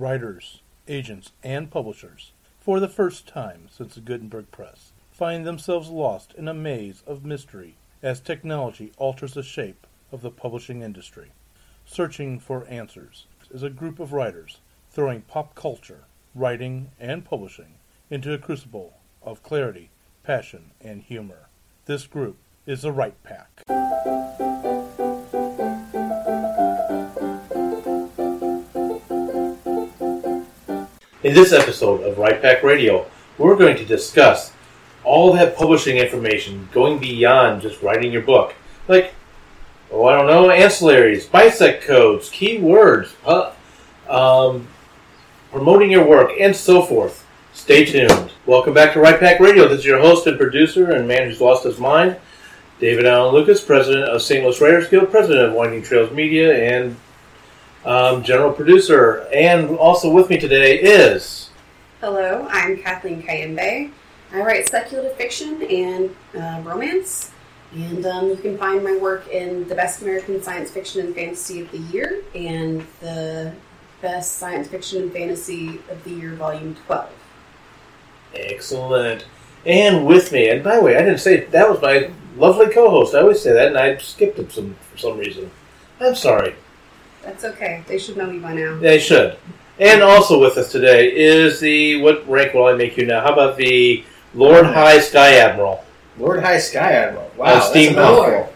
Writers, agents, and publishers, for the first time since the Gutenberg Press, find themselves lost in a maze of mystery as technology alters the shape of the publishing industry. Searching for Answers is a group of writers throwing pop culture, writing, and publishing into a crucible of clarity, passion, and humor. This group is the Write Pack. In this episode of Write Pack Radio, we're going to discuss all that publishing information going beyond just writing your book. Like, oh, I don't know, ancillaries, BISAC codes, keywords, uh, um, promoting your work, and so forth. Stay tuned. Welcome back to Write Pack Radio. This is your host and producer and man who's lost his mind, David Allen Lucas, president of St. Louis Writers Guild, president of Winding Trails Media, and um, general producer. And also with me today is. Hello, I'm Kathleen Kayembe. I write speculative fiction and uh, romance, and um, you can find my work in the Best American Science Fiction and Fantasy of the Year and the Best Science Fiction and Fantasy of the Year, Volume 12. Excellent. And with me, and by the way, I didn't say that was my lovely co-host. I always say that, and I skipped it some for some reason. I'm sorry. That's okay. They should know me by now. They should. And also with us today is the what rank will I make you now? How about the Lord High Sky Admiral? Lord High Sky Admiral. Wow, Uh, that's a Steam mouthful.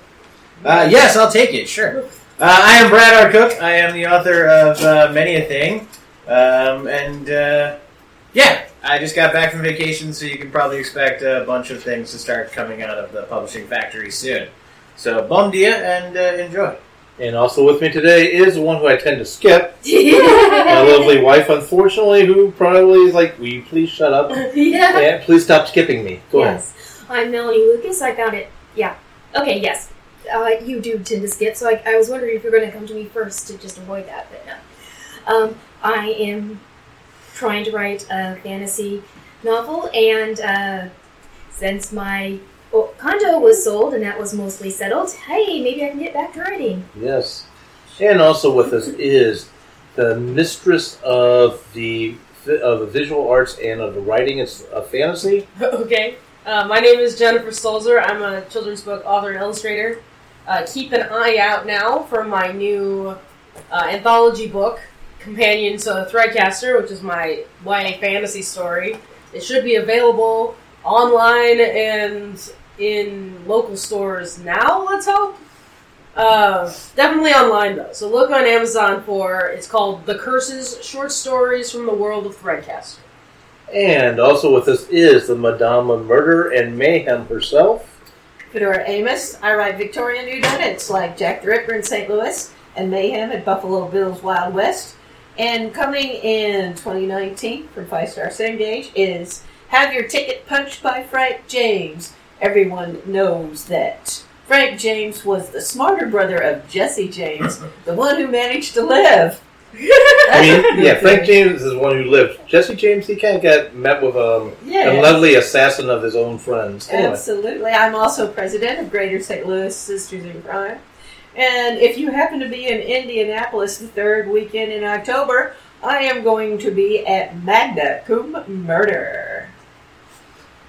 Uh, yes, I'll take it. Sure. Uh, I am Brad R. Cook. I am the author of uh, many a thing, um, and uh, yeah, I just got back from vacation, so you can probably expect a bunch of things to start coming out of the publishing factory soon. So, bon dia and uh, enjoy. And also with me today is the one who I tend to skip, my lovely wife, unfortunately, who probably is like, "Will you please shut up? yeah. and please stop skipping me." Go ahead. Yes. I'm Melanie Lucas. I found it. Yeah. Okay, yes. Uh, you do tend to skip, so I, I was wondering if you're going to come to me first to just avoid that, but no. Um, I am trying to write a fantasy novel, and uh, since my well, condo was sold and that was mostly settled, hey, maybe I can get back to writing. Yes. And also with us is the mistress of the of the visual arts and of the writing. It's a fantasy. okay. Uh, my name is Jennifer Stolzer. I'm a children's book author and illustrator. Uh, keep an eye out now for my new uh, anthology book, Companion to Threadcaster, which is my YA fantasy story. It should be available online and in local stores now, let's hope. Uh, definitely online though. So look on Amazon for it's called The Curses Short Stories from the World of Threadcaster. And also with us is the Madame of Murder and Mayhem herself. Fedora Amos. I write Victorian whodunits like Jack the Ripper in St. Louis and Mayhem at Buffalo Bill's Wild West. And coming in 2019 from Five Star Cengage is Have Your Ticket Punched by Frank James. Everyone knows that Frank James was the smarter brother of Jesse James, the one who managed to live. I mean, yeah, Frank James is the one who lived. Jesse James, he kind of got met with um, Yeah. a lovely assassin of his own friends. Anyway, Absolutely. I'm also president of Greater St. Louis Sisters in Crime. And if you happen to be in Indianapolis the third weekend in October, I am going to be at Magna Cum Murder.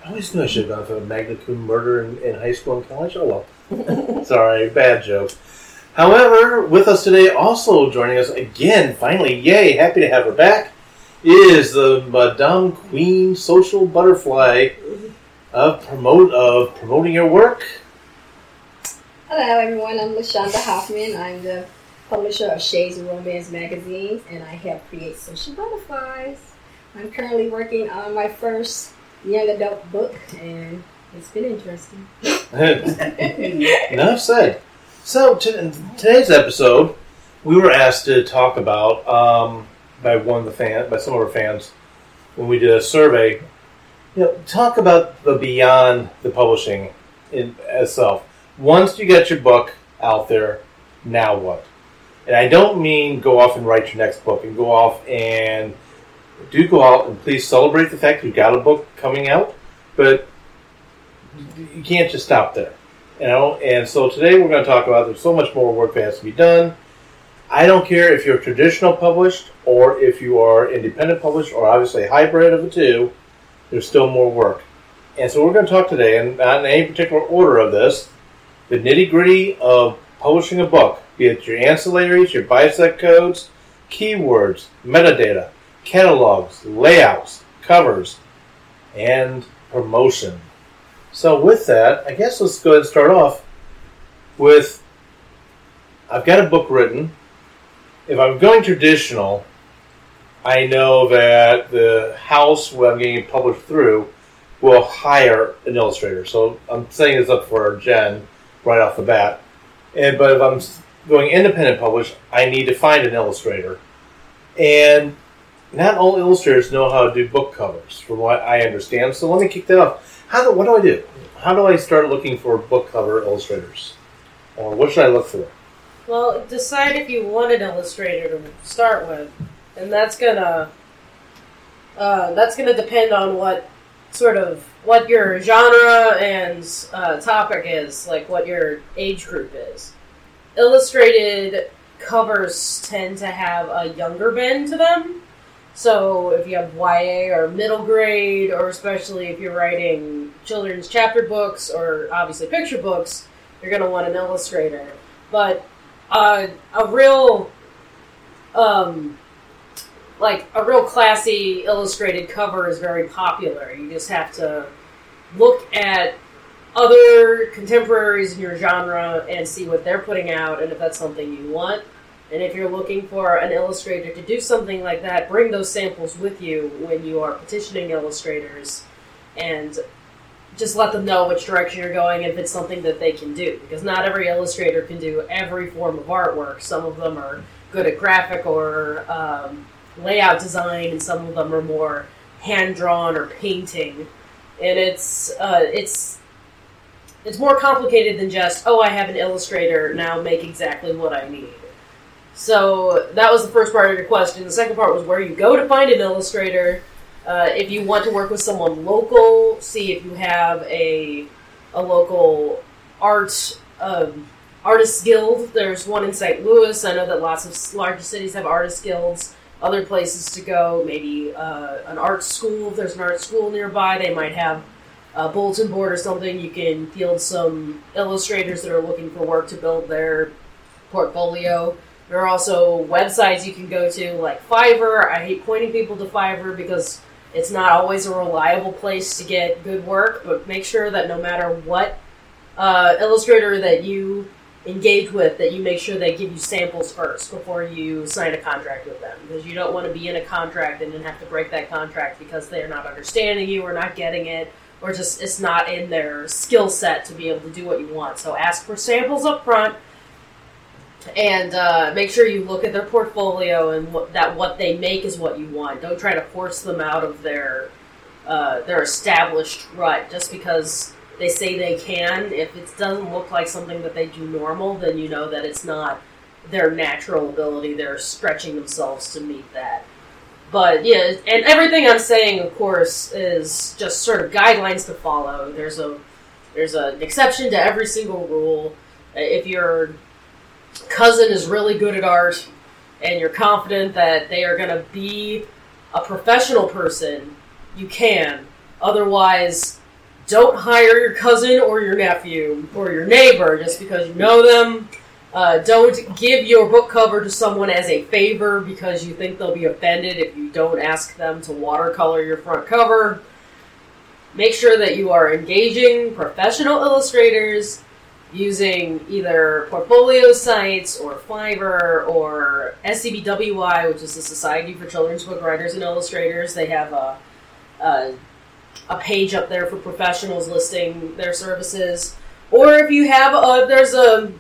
I always knew I should have gone for a Magna Cum Murder in, in high school and college. Oh well. Sorry, bad joke. However, with us today, also joining us again, finally, yay, happy to have her back, is the Madame Queen Social Butterfly of promote of promoting your work. Hello, everyone. I'm Lashonda Hoffman. I'm the publisher of Shades of Romance magazines, and I help create social butterflies. I'm currently working on my first young adult book, and it's been interesting. Enough said. So, today's episode, we were asked to talk about um, by one of the fan by some of our fans when we did a survey. You know, talk about the beyond the publishing in itself. Once you get your book out there, now what? And I don't mean go off and write your next book and go off and do go out and please celebrate the fact you've got a book coming out, but you can't just stop there. You know, and so today we're going to talk about there's so much more work that has to be done. I don't care if you're traditional published or if you are independent published or obviously hybrid of the two, there's still more work. And so we're going to talk today, and not in any particular order of this, the nitty gritty of publishing a book, be it your ancillaries, your BISAC codes, keywords, metadata, catalogs, layouts, covers, and promotion. So with that, I guess let's go ahead and start off with I've got a book written. If I'm going traditional, I know that the house where I'm getting published through will hire an illustrator. So I'm setting this up for Jen right off the bat. And but if I'm going independent published, I need to find an illustrator. And not all illustrators know how to do book covers, from what I understand. So let me kick that off. How do, what do I do? How do I start looking for book cover illustrators? Or what should I look for? Well, decide if you want an illustrator to start with, and that's gonna uh, that's gonna depend on what sort of what your genre and uh, topic is, like what your age group is. Illustrated covers tend to have a younger bend to them. So if you have YA or middle grade, or especially if you're writing children's chapter books or obviously picture books, you're going to want an illustrator. But uh, a real, um, like a real classy illustrated cover is very popular. You just have to look at other contemporaries in your genre and see what they're putting out, and if that's something you want. And if you're looking for an illustrator to do something like that, bring those samples with you when you are petitioning illustrators and just let them know which direction you're going if it's something that they can do. Because not every illustrator can do every form of artwork. Some of them are good at graphic or um, layout design, and some of them are more hand drawn or painting. And it's uh, it's it's more complicated than just oh I have an illustrator now make exactly what I need. So that was the first part of your question. The second part was where you go to find an illustrator. Uh, if you want to work with someone local, see if you have a a local art um, artist guild. There's one in St. Louis. I know that lots of larger cities have artist guilds. Other places to go, maybe uh, an art school. If there's an art school nearby, they might have a bulletin board or something. You can field some illustrators that are looking for work to build their portfolio. There are also websites you can go to, like Fiverr. I hate pointing people to Fiverr because it's not always a reliable place to get good work, but make sure that no matter what uh, illustrator that you engage with, that you make sure they give you samples first before you sign a contract with them. Because you don't want to be in a contract and then have to break that contract because they're not understanding you or not getting it, or just it's not in their skill set to be able to do what you want. So ask for samples up front and uh, make sure you look at their portfolio and what, that what they make is what you want. Don't try to force them out of their uh, their established rut just because they say they can. If it doesn't look like something that they do normal, then you know that it's not their natural ability. They're stretching themselves to meet that. But yeah, and everything I'm saying, of course, is just sort of guidelines to follow. There's a there's an exception to every single rule. If you're cousin is really good at art and you're confident that they are going to be a professional person, you can. Otherwise, don't hire your cousin or your nephew or your neighbor just because you know them. Uh, don't give your book cover to someone as a favor because you think they'll be offended if you don't ask them to watercolor your front cover. Make sure that you are engaging professional illustrators using either portfolio sites or Fiverr or SCBWI, which is the Society for Children's Book Writers and Illustrators. They have a, a, a page up there for professionals listing their services. Or if you have a, there's a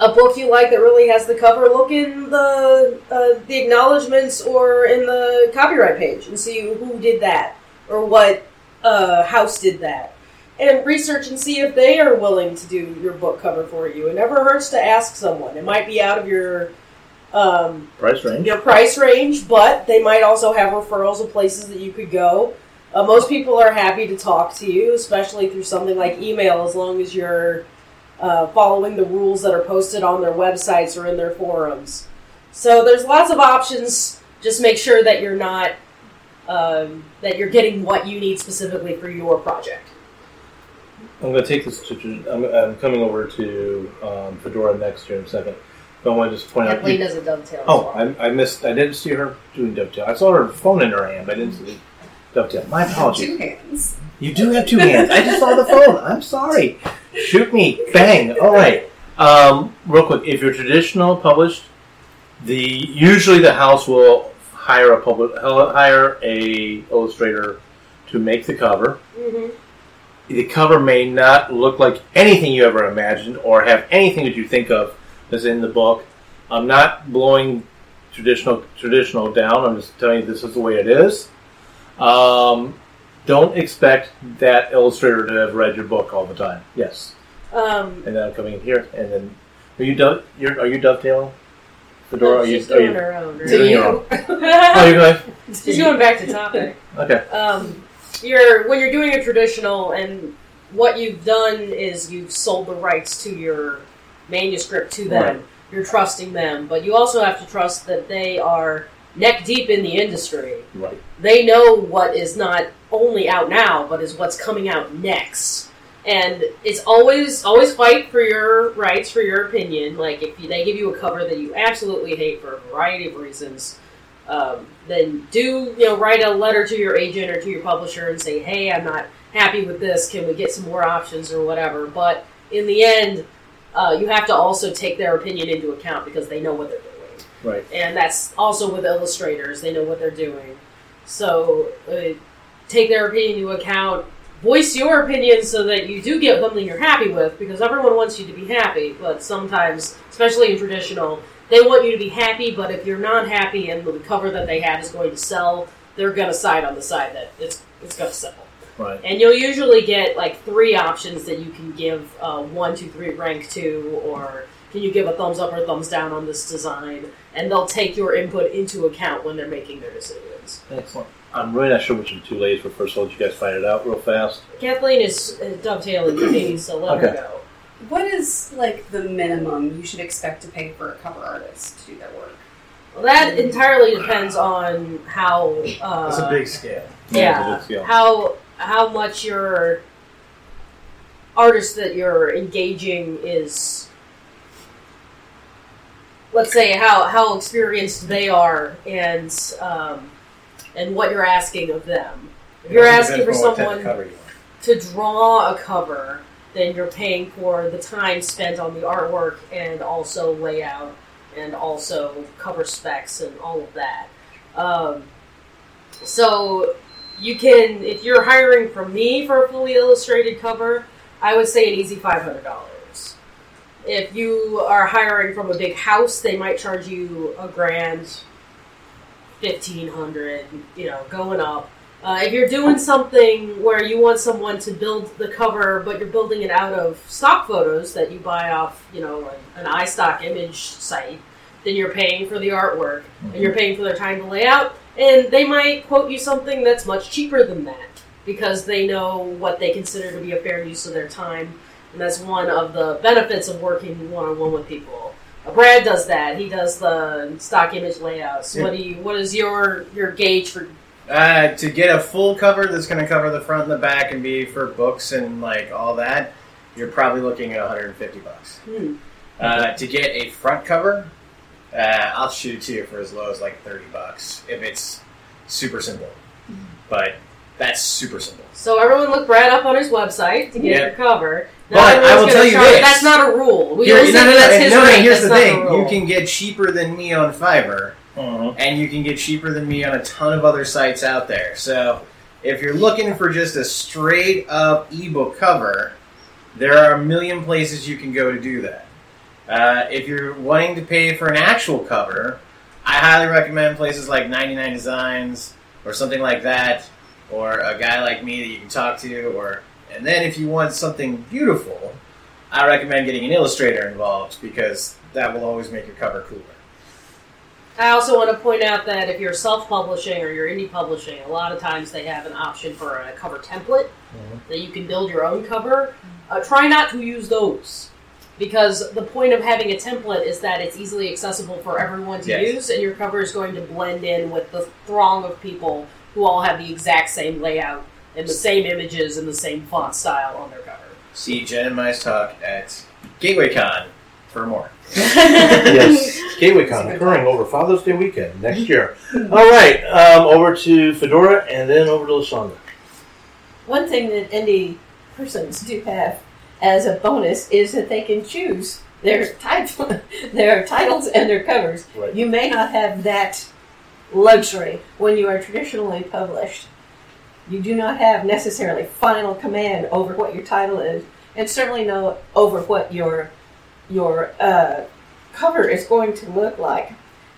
a book you like that really has the cover, look in the uh, the acknowledgments or in the copyright page and see who did that or what uh, house did that, and research and see if they are willing to do your book cover for you. It never hurts to ask someone. It might be out of your um, Price range. your price range, but they might also have referrals of places that you could go. Uh, most people are happy to talk to you, especially through something like email, as long as you're uh, following the rules that are posted on their websites or in their forums. So there's lots of options. Just make sure that you're not um, that you're getting what you need specifically for your project. I'm going to take this to. I'm, I'm coming over to um, Fedora next year in a second. But I want to just point out. Kathleen does a dovetail. as Oh, well. I, I missed. I didn't see her doing dovetail. I saw her phone in her hand, but I didn't see dovetail. My apologies. Two hands. You do have two hands. I just saw the phone. I'm sorry. Shoot me. Bang. All right. Um, real quick, if you're traditional published, the usually the house will hire a public hire a illustrator to make the cover. Mhm. The cover may not look like anything you ever imagined or have anything that you think of that's in the book. I'm not blowing traditional traditional down. I'm just telling you this is the way it is. Um, don't expect that illustrator to have read your book all the time. Yes, Um, and then I'm coming in here, and then are you dove? You're, are you dovetailing? Fedora, no, are you? she's are doing you, her own. you're doing your own. oh, you're going. she's going back to topic. Okay. Um, you're when you're doing a traditional, and what you've done is you've sold the rights to your manuscript to them. Right. You're trusting them, but you also have to trust that they are neck deep in the industry. Right. They know what is not only out now, but is what's coming out next. And it's always always fight for your rights, for your opinion. Like if you, they give you a cover that you absolutely hate for a variety of reasons, um, then do you know write a letter to your agent or to your publisher and say, "Hey, I'm not happy with this. Can we get some more options or whatever?" But in the end, uh, you have to also take their opinion into account because they know what they're doing Right. and that's also with illustrators. They know what they're doing. So uh, take their opinion into account. Voice your opinion so that you do get something you're happy with, because everyone wants you to be happy. But sometimes, especially in traditional, they want you to be happy. But if you're not happy and the cover that they have is going to sell, they're going to side on the side that it's it's going to sell. Right. And you'll usually get like three options that you can give uh, one, two, three rank to, or can you give a thumbs up or thumbs down on this design? And they'll take your input into account when they're making their decisions. Excellent. I'm really not sure which of the two ladies were first. I'll let you guys find it out real fast. Kathleen is uh, dovetailing me, so let her go. What is like the minimum you should expect to pay for a cover artist to do their work? Well, that entirely depends on how. Uh, That's a big scale. Yeah, Yeah, how how much your artist that you're engaging is. Let's say how how experienced they are, and um, and what you're asking of them. If you're asking for depends on what type of someone cover you want. to draw a cover, then you're paying for the time spent on the artwork and also layout and also cover specs and all of that. Um, so you can, if you're hiring from me for a fully illustrated cover, I would say an easy five hundred dollars. If you are hiring from a big house, they might charge you a grand, fifteen hundred, you know, going up. Uh, if you're doing something where you want someone to build the cover, but you're building it out of stock photos that you buy off, you know, an, an iStock image site, then you're paying for the artwork and you're paying for their time to lay out. And they might quote you something that's much cheaper than that because they know what they consider to be a fair use of their time. And that's one of the benefits of working one on one with people. Uh, Brad does that. He does the stock image layouts. What do you? What is your your gauge for Uh, to get a full cover that's going to cover the front and the back and be for books and like all that, you're probably looking at 150 bucks. Hmm. Uh, to get a front cover, uh, I'll shoot it to you for as low as like 30 bucks if it's super simple. But that's super simple. So everyone look Brad up on his website to get Yeah. your cover. But I will tell you charge- this. That's not a rule. We Here- no, no, no, that's his no, no. Here's that's the thing: you can get cheaper than me on Fiverr, and you can get cheaper than me on a ton of other sites out there. So, if you're looking for just a straight up ebook cover, there are a million places you can go to do that. Uh, if you're wanting to pay for an actual cover, I highly recommend places like 99 Designs or something like that, or a guy like me that you can talk to. Or and then if you want something beautiful, I recommend getting an illustrator involved because that will always make your cover cooler. I also want to point out that if you're self-publishing or you're indie publishing, a lot of times they have an option for a cover template that you can build your own cover. Uh, try not to use those because the point of having a template is that it's easily accessible for everyone to Yes. use, and your cover is going to blend in with the throng of people who all have the exact same layout and the same images and the same font style on their cover. See Jen and Mice talk at GatewayCon for more. yes, GatewayCon occurring over Father's Day weekend next year. All right, um, over to Fedora and then over to Lashonda. One thing that indie persons do have as a bonus is that they can choose their title, their titles and their covers. Right. You may not have that luxury when you are traditionally published. You do not have necessarily final command over what your title is, and certainly no over what your your uh, cover is going to look like.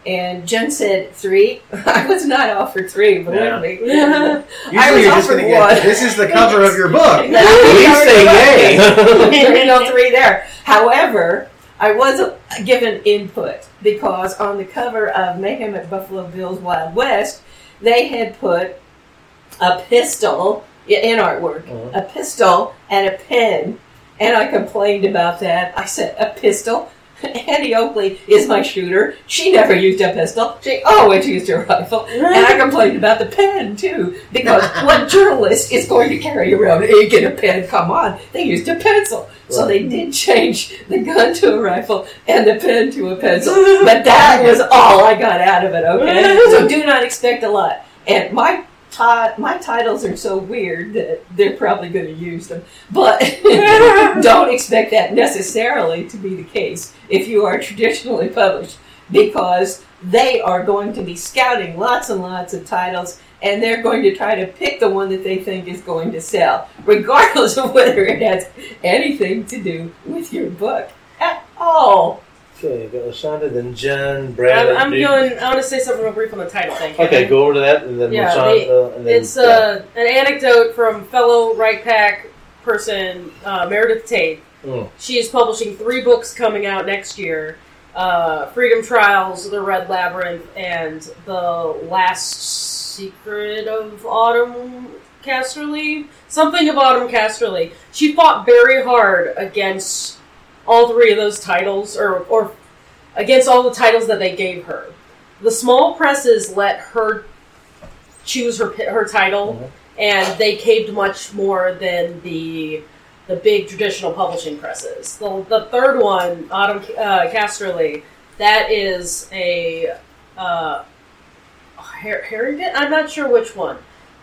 And Jen said three. I was not offered three, believe Yeah. me. Usually I was you're just offered one. get this is the cover of your book. Please say yay. There's no three there. However, I was given input because on the cover of Mayhem at Buffalo Bill's Wild West, they had put a pistol in artwork, Mhm. a pistol and a pen, and I complained about that. I said, "A pistol." Annie Oakley is my shooter. She never used a pistol. She always used a rifle. And I complained about the pen too, because what journalist is going to carry around and a pen? Come on, they used a pencil. So they did change the gun to a rifle and the pen to a pencil. But that was all I got out of it, okay? So do not expect a lot. And my ti- my titles are so weird that they're probably going to use them. But don't expect that necessarily to be the case if you are traditionally published because they are going to be scouting lots and lots of titles and they're going to try to pick the one that they think is going to sell, regardless of whether it has anything to do with your book at all. Okay, you got Lashonda, then Jen, Brad. I'm, I'm going. I want to say something real brief on the title thing. Okay, go over to that, and then Yeah, Lashonda, and then It's uh, an anecdote from fellow Write Pack person uh, Meredith Tate. Mm. She is publishing three books coming out next year: uh, Freedom Trials, The Red Labyrinth, and The Last Secret of Autumn Casterly. Something of Autumn Casterly. She fought very hard against all three of those titles, or or against all the titles that they gave her. The small presses let her choose her her title, and they caved much more than the the big traditional publishing presses. The, the third one, Autumn uh, Casterly, that is a uh, Harrington. I'm not sure which one,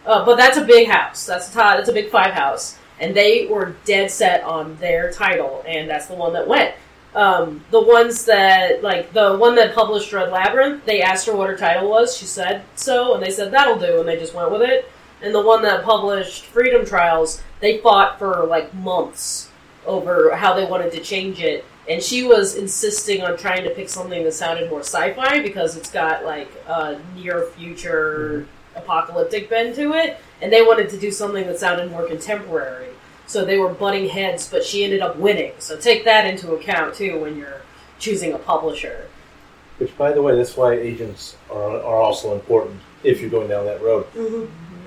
uh, but that's a big house. That's a that's a big five house, and they were dead set on their title, and that's the one that went. Um, the ones that, like the one that published Red Labyrinth, they asked her what her title was. She said so, and they said that'll do, and they just went with it. And the one that published Freedom Trials, they fought for like months over how they wanted to change it. And she was insisting on trying to pick something that sounded more sci-fi because it's got like a near future apocalyptic bend to it, and they wanted to do something that sounded more contemporary. So they were butting heads, but she ended up winning. So take that into account too when you're choosing a publisher. Which, by the way, that's why agents are, are also important if you're going down that road.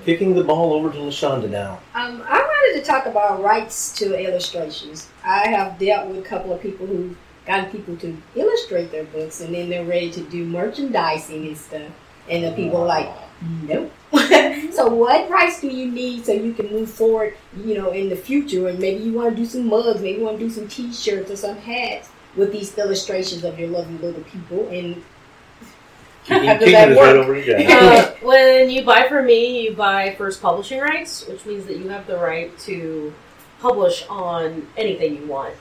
Kicking the ball over to Lashonda now. Um, I wanted to talk about rights to illustrations. I have dealt with a couple of people who got people to illustrate their books, and then they're ready to do merchandising and stuff. And the people are like, nope. so what rights do you need so you can move forward, you know, in the future? And maybe you want to do some mugs, maybe you want to do some T-shirts or some hats with these illustrations of your lovely little people. And Kicking, How does kicking that is right work? over to Jen. Uh, when you buy from me, you buy first publishing rights, which means that you have the right to publish on anything you want.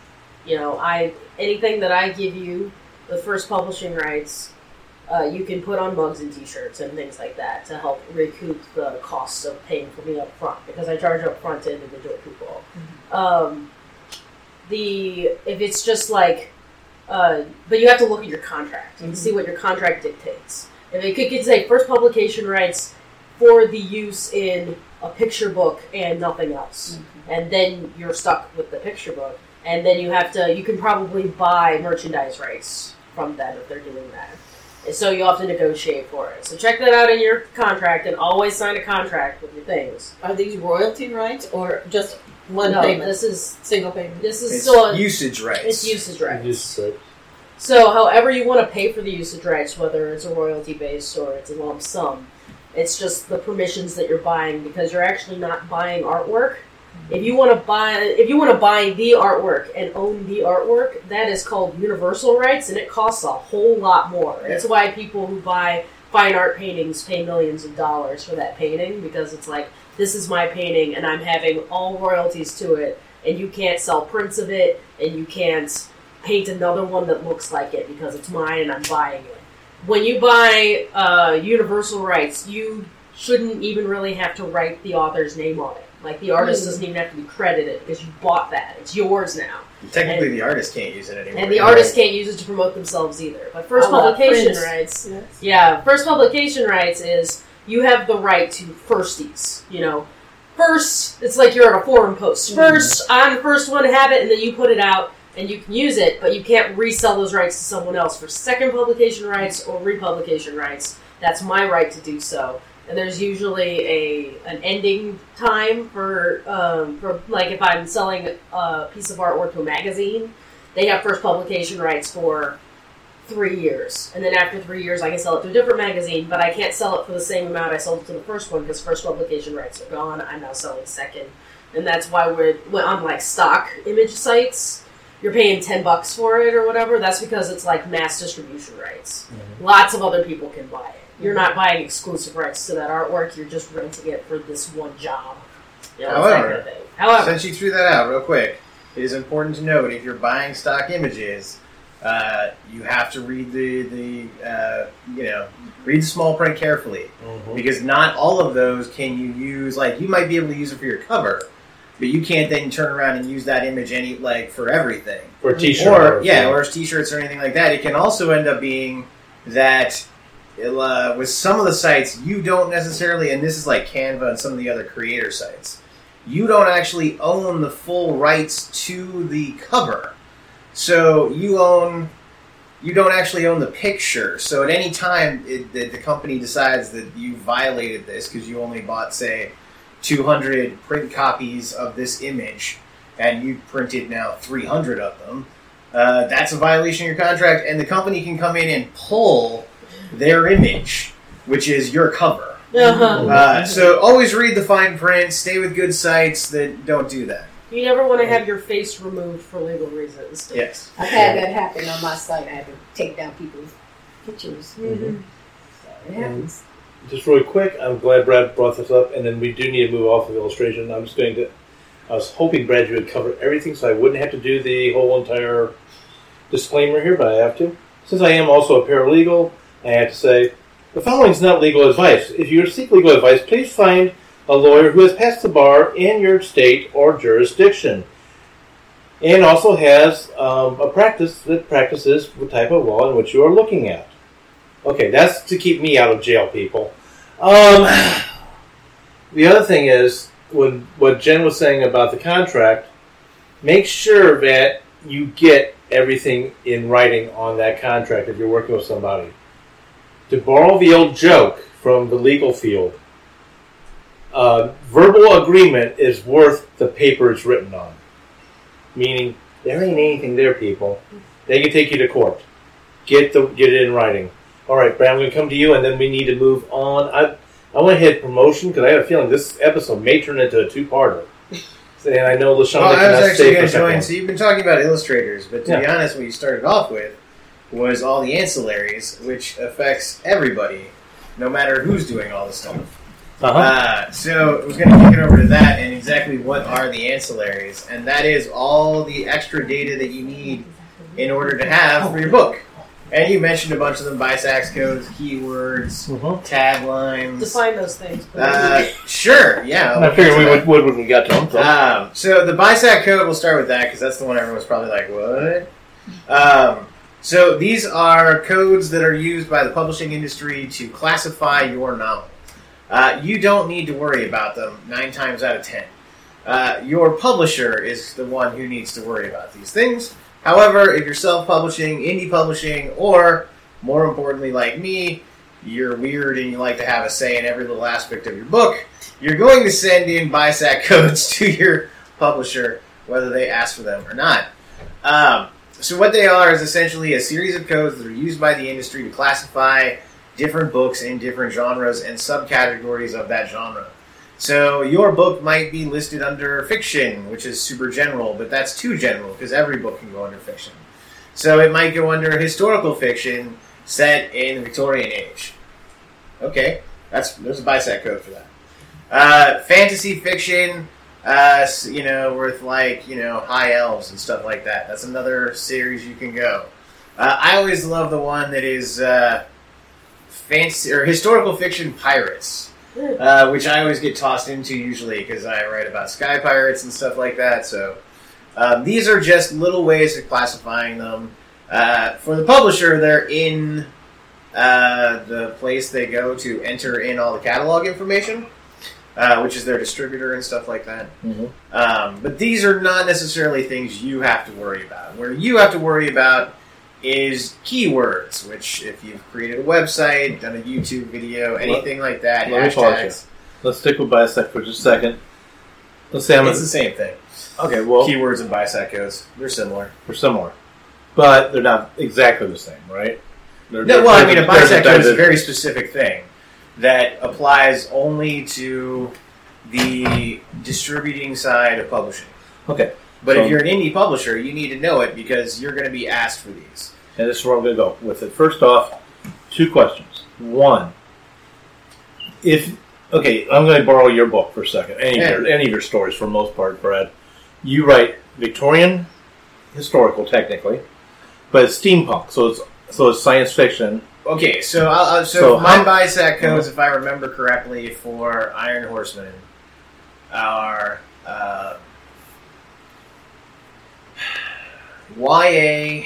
You know, I anything that I give you, the first publishing rights, uh, you can put on mugs and T-shirts and things like that to help recoup the costs of paying for me up front because I charge up front to individual people. Um, the if it's just like uh, but you have to look at your contract and see what your contract dictates. If it could, say first publication rights for the use in a picture book and nothing else, and then you're stuck with the picture book, and then you have to. You can probably buy merchandise rights from them if they're doing that. And so you have to negotiate for it. So check that out in your contract, and always sign a contract with your things. Are these royalty rights or just one No, payment? This is single payment. This is It's still usage rights. It's usage rights. Usage rights. So, however you want to pay for the usage rights, whether it's a royalty base or it's a lump sum, it's just the permissions that you're buying because you're actually not buying artwork. If you want to buy, if you want to buy the artwork and own the artwork, that is called universal rights, and it costs a whole lot more. That's why people who buy fine art paintings pay millions of dollars for that painting because it's like this is my painting, and I'm having all royalties to it, and you can't sell prints of it, and you can't paint another one that looks like it because it's mine and I'm buying it. When you buy uh, universal rights, you shouldn't even really have to write the author's name on it. Like the artist Mm. doesn't even have to be credited because you bought that. It's yours now. Technically, And- the artist can't use it anymore. and the artist can't use it to promote themselves either. But first A la publication Prince. rights, Yes. yeah, first publication rights is you have the right to firsties. You know, first it's like you're at a forum post. First, I'm the first one to have it, and then you put it out and you can use it, but you can't resell those rights to someone else for second publication rights or republication rights. That's my right to do so. And there's usually a an ending time for um, for like if I'm selling a piece of artwork to a magazine, they have first publication rights for three years, and then after three years, I can sell it to a different magazine, but I can't sell it for the same amount I sold it to the first one because first publication rights are gone. I'm now selling second, and that's why we're when on like stock image sites, you're paying ten bucks for it or whatever. That's because it's like mass distribution rights. Lots of other people can buy it. You're not buying exclusive rights to that artwork. You're just renting it for this one job. You know, it's that kind However, of. However, since you threw that out real quick, it is important to note if you're buying stock images, uh, you have to read the the uh, you know read the small print carefully because not all of those can you use. Like you might be able to use it for your cover, but you can't then turn around and use that image any like for everything For t-shirt or or yeah, or t-shirts or anything like that. It can also end up being that uh, with some of the sites you don't necessarily, and this is like Canva and some of the other creator sites, you don't actually own the full rights to the cover. So you own, you don't actually own the picture. So at any time it, that the company decides that you violated this because you only bought, say, 200 print copies of this image, and you printed now 300 of them, uh, that's a violation of your contract, and the company can come in and pull their image, which is your cover. Uh-huh. Uh, so always read the fine print. Stay with good sites that don't do that. you never want to have your face removed for legal reasons. Yes. I've had that happen on my site. I had to take down people's pictures. Mhm. So it happens. Just really quick, I'm glad Brad brought this up, and then we do need to move off of illustration. I'm just going to. I was hoping Brad you would cover everything, so I wouldn't have to do the whole entire disclaimer here, but I have to. Since I am also a paralegal, I have to say the following is not legal advice. If you seek legal advice, please find a lawyer who has passed the bar in your state or jurisdiction, and also has um, a practice that practices the type of law in which you are looking at. Okay, that's to keep me out of jail, people. Um, the other thing is when what Jen was saying about the contract. Make sure that you get everything in writing on that contract if you're working with somebody. To borrow the old joke from the legal field, uh, verbal agreement is worth the paper it's written on. Meaning, there ain't anything there, people. They can take you to court. Get the get it in writing. All right, Brad, I'm going to come to you, and then we need to move on. I I want to hit promotion because I have a feeling this episode may turn into a two-parter. And I know LaShonda Well, I was actually going to join. So you've been talking about illustrators, but to be honest, what you started off with was all the ancillaries, which affects everybody, no matter who's doing all this stuff. Uh-huh. Uh, so I was going to kick it over to that and exactly what are the ancillaries, and that is all the extra data that you need in order to have for your book. And you mentioned a bunch of them: BISAC codes, keywords, Mm-hmm. taglines. Define those things. Uh, sure, yeah. I figured we would, would when we got to them. so. Um, so the BISAC code, we'll start with that because that's the one everyone's probably like, what? Um, So these are codes that are used by the publishing industry to classify your novel. Uh, you don't need to worry about them nine times out of ten. Uh, your publisher is the one who needs to worry about these things. However, if you're self-publishing, indie publishing, or more importantly, like me, you're weird and you like to have a say in every little aspect of your book, you're going to send in BISAC codes to your publisher, whether they ask for them or not. Um, so what they are is essentially a series of codes that are used by the industry to classify different books in different genres and subcategories of that genre. So your book might be listed under fiction, which is super general, but that's too general because every book can go under fiction. So it might go under historical fiction set in the Victorian age. Okay, that's there's a BISAC code for that. Uh, fantasy fiction, uh, you know, with like you know high elves and stuff like that. That's another series you can go. Uh, I always love the one that is uh, fantasy or historical fiction pirates, uh, which I always get tossed into usually because I write about sky pirates and stuff like that. So um, these are just little ways of classifying them. Uh, for the publisher, they're in uh, the place they go to enter in all the catalog information, uh, which is their distributor and stuff like that. Um, but these are not necessarily things you have to worry about. Where you have to worry about is keywords, which if you've created a website, done a YouTube video, anything like that, Let me pause you. hashtags. Let's stick with BISAC for just a second. Let's say I'm It's the same thing. Okay, well, Keywords and BISAC codes, they're similar. They're similar, but they're not exactly the same, right? They're- No, they're- well, I mean, a code is a very specific thing that applies only to the distributing side of publishing. Okay, But so- if you're an indie publisher, you need to know it because you're going to be asked for these. And this is where I'm going to go with it. First off, two questions. One, if okay, I'm going to borrow your book for a second. Any of your, any of your stories, for the most part, Brad. You write Victorian historical, technically, but it's steampunk, so it's so it's science fiction. Okay, so I'll, so, So my how- BISAC codes, if I remember correctly, for Iron Horseman are uh, YA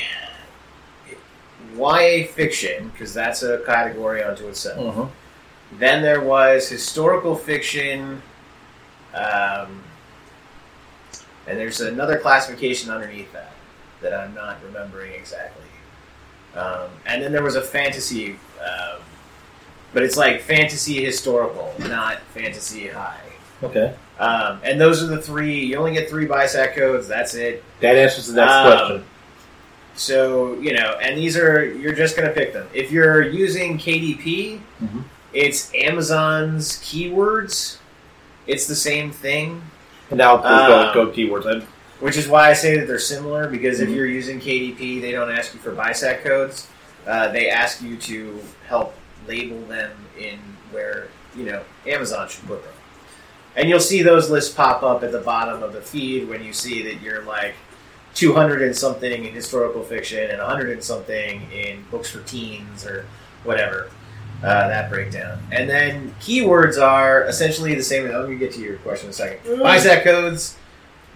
YA fiction because that's a category unto itself. Mhm. Then there was historical fiction, um, and there's another classification underneath that that I'm not remembering exactly. Um, and then there was a fantasy, um, but it's like fantasy historical, not fantasy high. Okay, Um, and those are the three. You only get three BISAC codes. That's it. that answers the next Um, question. So you know, and these are you're just gonna pick them. If you're using KDP, Mhm. it's Amazon's keywords. It's the same thing, And now please um, go, go keywords. Which is why I say that they're similar. Because if Mhm. you're using KDP, they don't ask you for BISAC codes. Uh, they ask you to help label them in where you know Amazon should put them. And you'll see those lists pop up at the bottom of the feed when you see that you're like 200 and something in historical fiction and 100 and something in books for teens or whatever. Uh, that breakdown. And then keywords are essentially the same. I'm going to get to your question in a second. Mm. BISAC codes,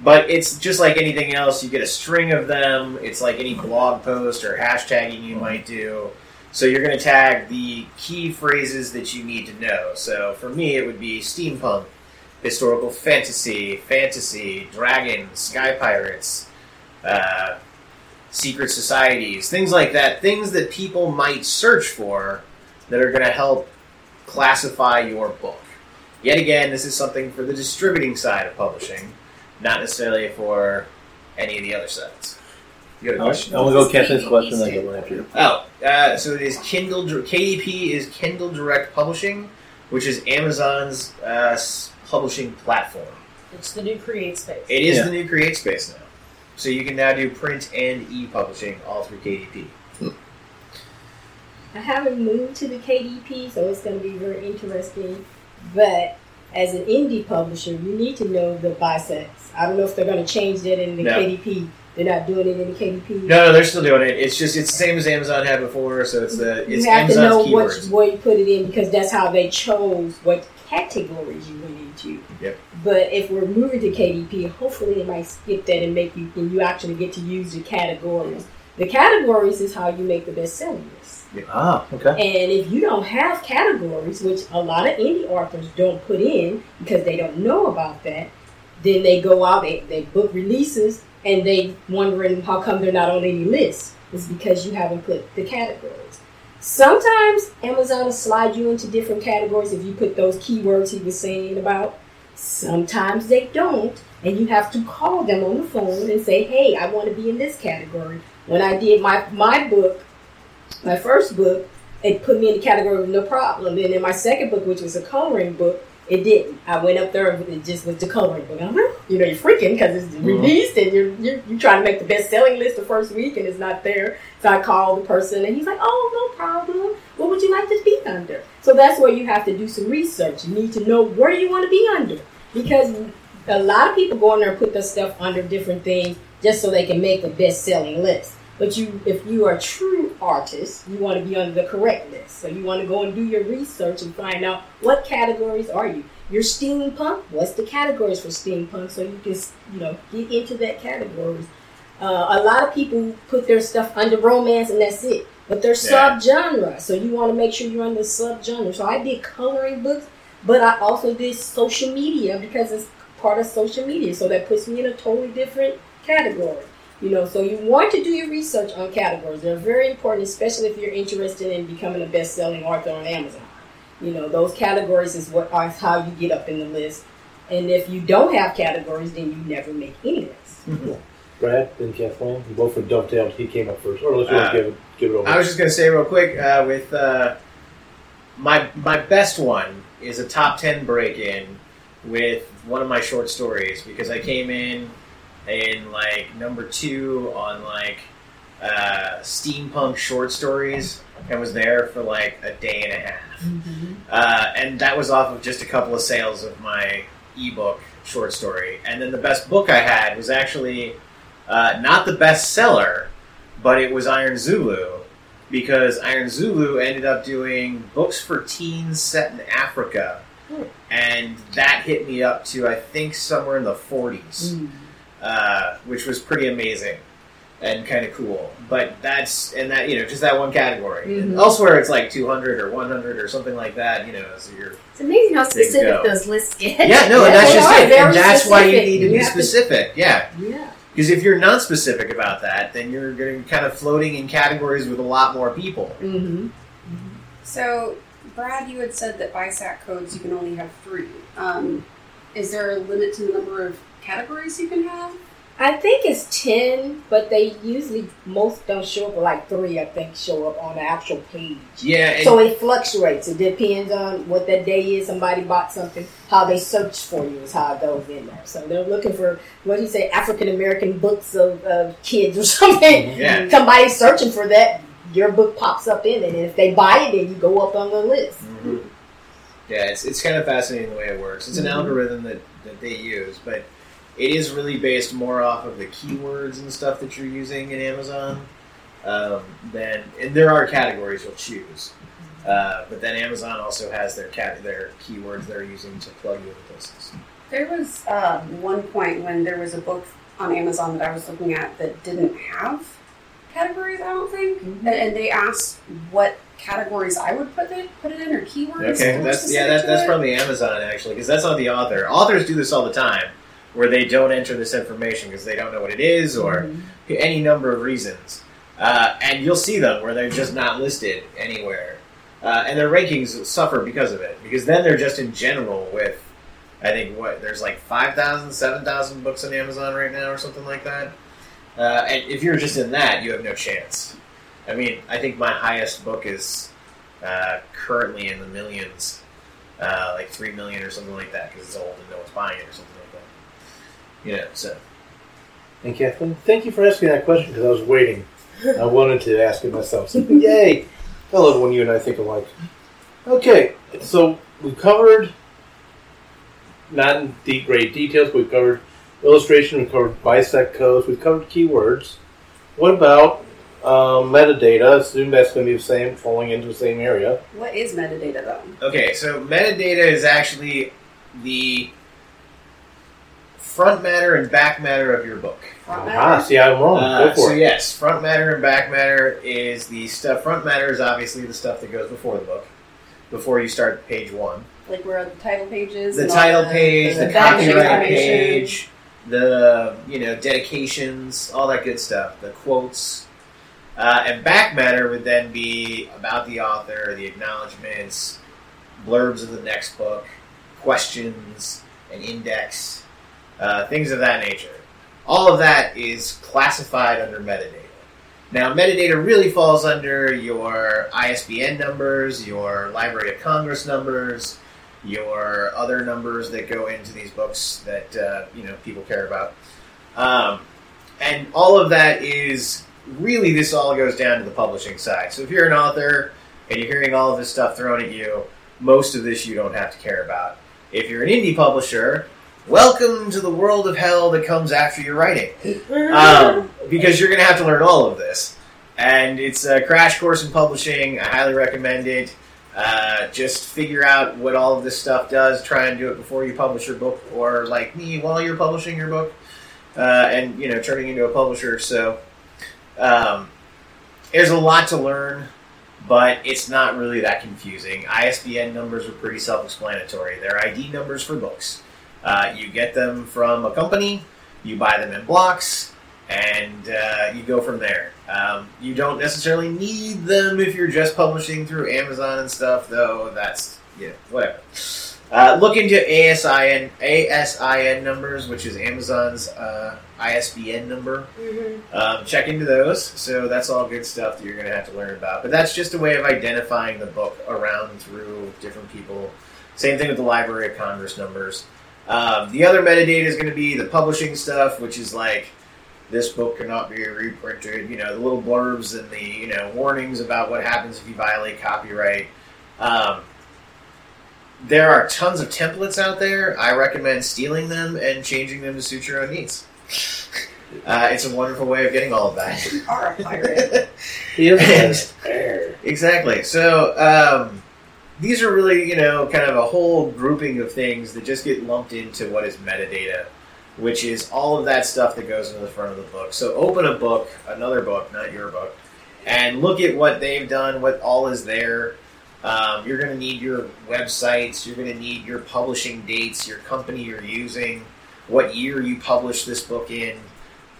but it's just like anything else. You get a string of them. It's like any blog post or hashtagging you might do. So you're going to tag the key phrases that you need to know. So for me, it would be steampunk, historical fantasy, fantasy, dragons, sky pirates, uh, secret societies, things like that. Things that people might search for that are going to help classify your book. Yet again, this is something for the distributing side of publishing, not necessarily for any of the other sides. You got a I'm going to go catch this question, then go after you. Oh, uh, so it is Kindle. KDP is Kindle Direct Publishing, which is Amazon's uh, publishing platform. It's the new Create Space. It is Yeah. the new Create Space now, so you can now do print and e-publishing all through KDP. I haven't moved to the KDP, so it's going to be very interesting. But as an indie publisher, you need to know the BISACs. I don't know if they're going to change that in the No. KDP. They're not doing it in the KDP. No, no, they're still doing it. It's just it's the same as Amazon had before, so it's the you it's have to Amazon's know what where you put it in because that's how they chose what categories you went into. Yep. But if we're moving to KDP, hopefully it might skip that and make you and you actually get to use the categories The categories is how you make the best selling list. Ah, okay. And if you don't have categories, which a lot of indie authors don't put in because they don't know about that, then they go out, they, they book releases, and they wondering how come they're not on any list. It's because you haven't put the categories. Sometimes Amazon will slide you into different categories if you put those keywords he was saying about. Sometimes they don't, and you have to call them on the phone and say, "Hey, I want to be in this category." When I did my my book, my first book, it put me in the category of no problem. Then in my second book, which was a coloring book, it didn't. I went up there and it just was the coloring book. I'm like, you know, you're freaking because it's mm-hmm. released and you're, you're you're trying to make the best selling list the first week and it's not there. So I called the person and he's like, oh, no problem. What would you like to be under? So that's where you have to do some research. You need to know where you want to be under because a lot of people go in there and put their stuff under different things just so they can make a best selling list. But you, if you are a true artist, you want to be under the correct list. So you want to go and do your research and find out what categories are you. You're steampunk. What's the categories for steampunk? So you can, you know, get into that categories. Uh, a lot of people put their stuff under romance and that's it. But they're Yeah. subgenre, so you want to make sure you're under subgenre. So I did coloring books, but I also did social media because it's part of social media. So that puts me in a totally different category. You know, so you want to do your research on categories. They're very important, especially if you're interested in becoming a best-selling author on Amazon. You know, those categories is what are how you get up in the list. And if you don't have categories, then you never make any list. Brad, then Kathleen. You both would dovetail. He came up first. Or unless you want Uh, give it, give it over. I was just going to say real quick uh, with uh, my my best one is a top ten break in with one of my short stories because I came in in like number two on like uh, steampunk short stories and was there for like a day and a half, uh, and that was off of just a couple of sales of my ebook short story. And then the best book I had was actually uh, not the best seller, but it was Iron Zulu because Iron Zulu ended up doing books for teens set in Africa, and that hit me up to I think somewhere in the 40s, uh, which was pretty amazing and kind of cool. But that's and that you know just that one category. And Mhm. elsewhere, it's like 200 or 100 or something like that. You know, so you're It's amazing how specific those lists get. yeah, no, and that's just it, and that's why you need to You be have to- specific. Yeah. Yeah. Because if you're not specific about that, then you're going to kind of floating in categories with a lot more people. Mm-hmm. So, Brad, you had said that BISAC codes you can only have three. Um, is there a limit to the number of categories you can have? I think it's ten, but they usually most don't show up. Like three, I think, show up on the actual page. Yeah, so it fluctuates. It depends on what that day is. Somebody bought something. How they search for you is how it goes in there. So they're looking for what do you say, African American books of, of kids or something. Yeah. Somebody's searching for that. Your book pops up in it, and if they buy it, then you go up on the list. Mhm. Yeah, it's, it's kind of fascinating the way it works. It's an Mhm. algorithm that, that they use, but it is really based more off of the keywords and stuff that you're using in Amazon. Um, than and there are categories you'll choose, uh, but then Amazon also has their cat their keywords they're using to plug you into places. There was um, one point when there was a book on Amazon that I was looking at that didn't have categories. I don't think, and, and they asked what categories I would put it put it in or keywords. Okay, that's yeah, that, that's it. probably Amazon actually, because that's not the author. Authors do this all the time, where they don't enter this information because they don't know what it is or any number of reasons, uh, and you'll see them where they're just not listed anywhere, uh, and their rankings suffer because of it. Because then they're just in general with, I think what there's like 5,000, 7,000 books on Amazon right now or something like that, uh, and if you're just in that, you have no chance. I mean, I think my highest book is uh, currently in the millions, uh, like three million or something like that, because it's old and no one's buying it or something. You know, so And Kathleen, thank you for asking that question because I was waiting. I wanted to ask it myself. So, yay! I love when you and I think alike. Okay, so we've covered, not in deep, great details, but we've covered illustration, we've covered BISAC codes, we've covered keywords. What about um, metadata? Assume that's going to be the same, falling into the same area. What is metadata though? okay, so metadata is actually the front matter and back matter of your book. Ah, see, I'm wrong. Uh, Go for so it. yes, front matter and back matter is the stuff. Front matter is obviously the stuff that goes before the book, before you start page one. Like where are the title pages. The and all title page, the, back copyright page, the you know dedications, all that good stuff, the quotes, uh, and back matter would then be about the author, the acknowledgments, blurbs of the next book, questions, an index, uh, things of that nature. All of that is classified under metadata. Now, metadata really falls under your ISBN numbers, your Library of Congress numbers, your other numbers that go into these books that uh, you know people care about, um, and all of that is really this all goes down to the publishing side. So if you're an author and you're hearing all of this stuff thrown at you, most of this you don't have to care about. If you're an indie publisher, welcome to the world of hell that comes after your writing um, because you're going to have to learn all of this. And it's a crash course in publishing. I highly recommend it. Uh, just figure out what all of this stuff does. Try and do it before you publish your book, or like me, while you're publishing your book, uh, and you know, turning into a publisher. So um, there's a lot to learn, but it's not really that confusing. ISBN numbers are pretty self-explanatory. They're ID numbers for books. Uh, you get them from a company, you buy them in blocks, and uh, you go from there. Um, you don't necessarily need them if you're just publishing through Amazon and stuff, though. That's yeah, whatever. Uh, look into ASIN ASIN numbers, which is Amazon's uh, ISBN number. Um, check into those. So that's all good stuff that you're going to have to learn about. But that's just a way of identifying the book around through different people. Same thing with the Library of Congress numbers. Um, the other metadata is going to be the publishing stuff, which is like this book cannot be reprinted. You know, the little blurbs and the you know warnings about what happens if you violate copyright. Um, there are tons of templates out there. I recommend stealing them and changing them to suit your own needs. Uh, it's a wonderful way of getting all of that. You Are a pirate. He is a spare. Exactly. So um, these are really, you know, kind of a whole grouping of things that just get lumped into what is metadata, which is all of that stuff that goes into the front of the book. So open a book, another book, not your book, and look at what they've done, what all is there. Um, you're going to need your websites. You're going to need your publishing dates, your company you're using, what year you published this book in,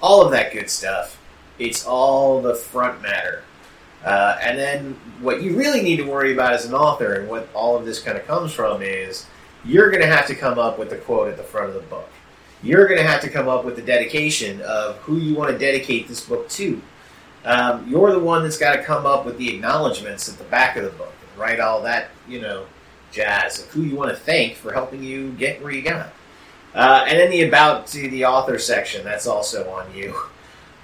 all of that good stuff. It's all the front matter. Uh, and then what you really need to worry about as an author, and what all of this kind of comes from, is you're going to have to come up with the quote at the front of the book. You're going to have to come up with the dedication of who you want to dedicate this book to. Um, you're the one that's got to come up with the acknowledgments at the back of the book and write all that, you know, jazz of who you want to thank for helping you get where you got. Uh, and then the about to the author section, that's also on you.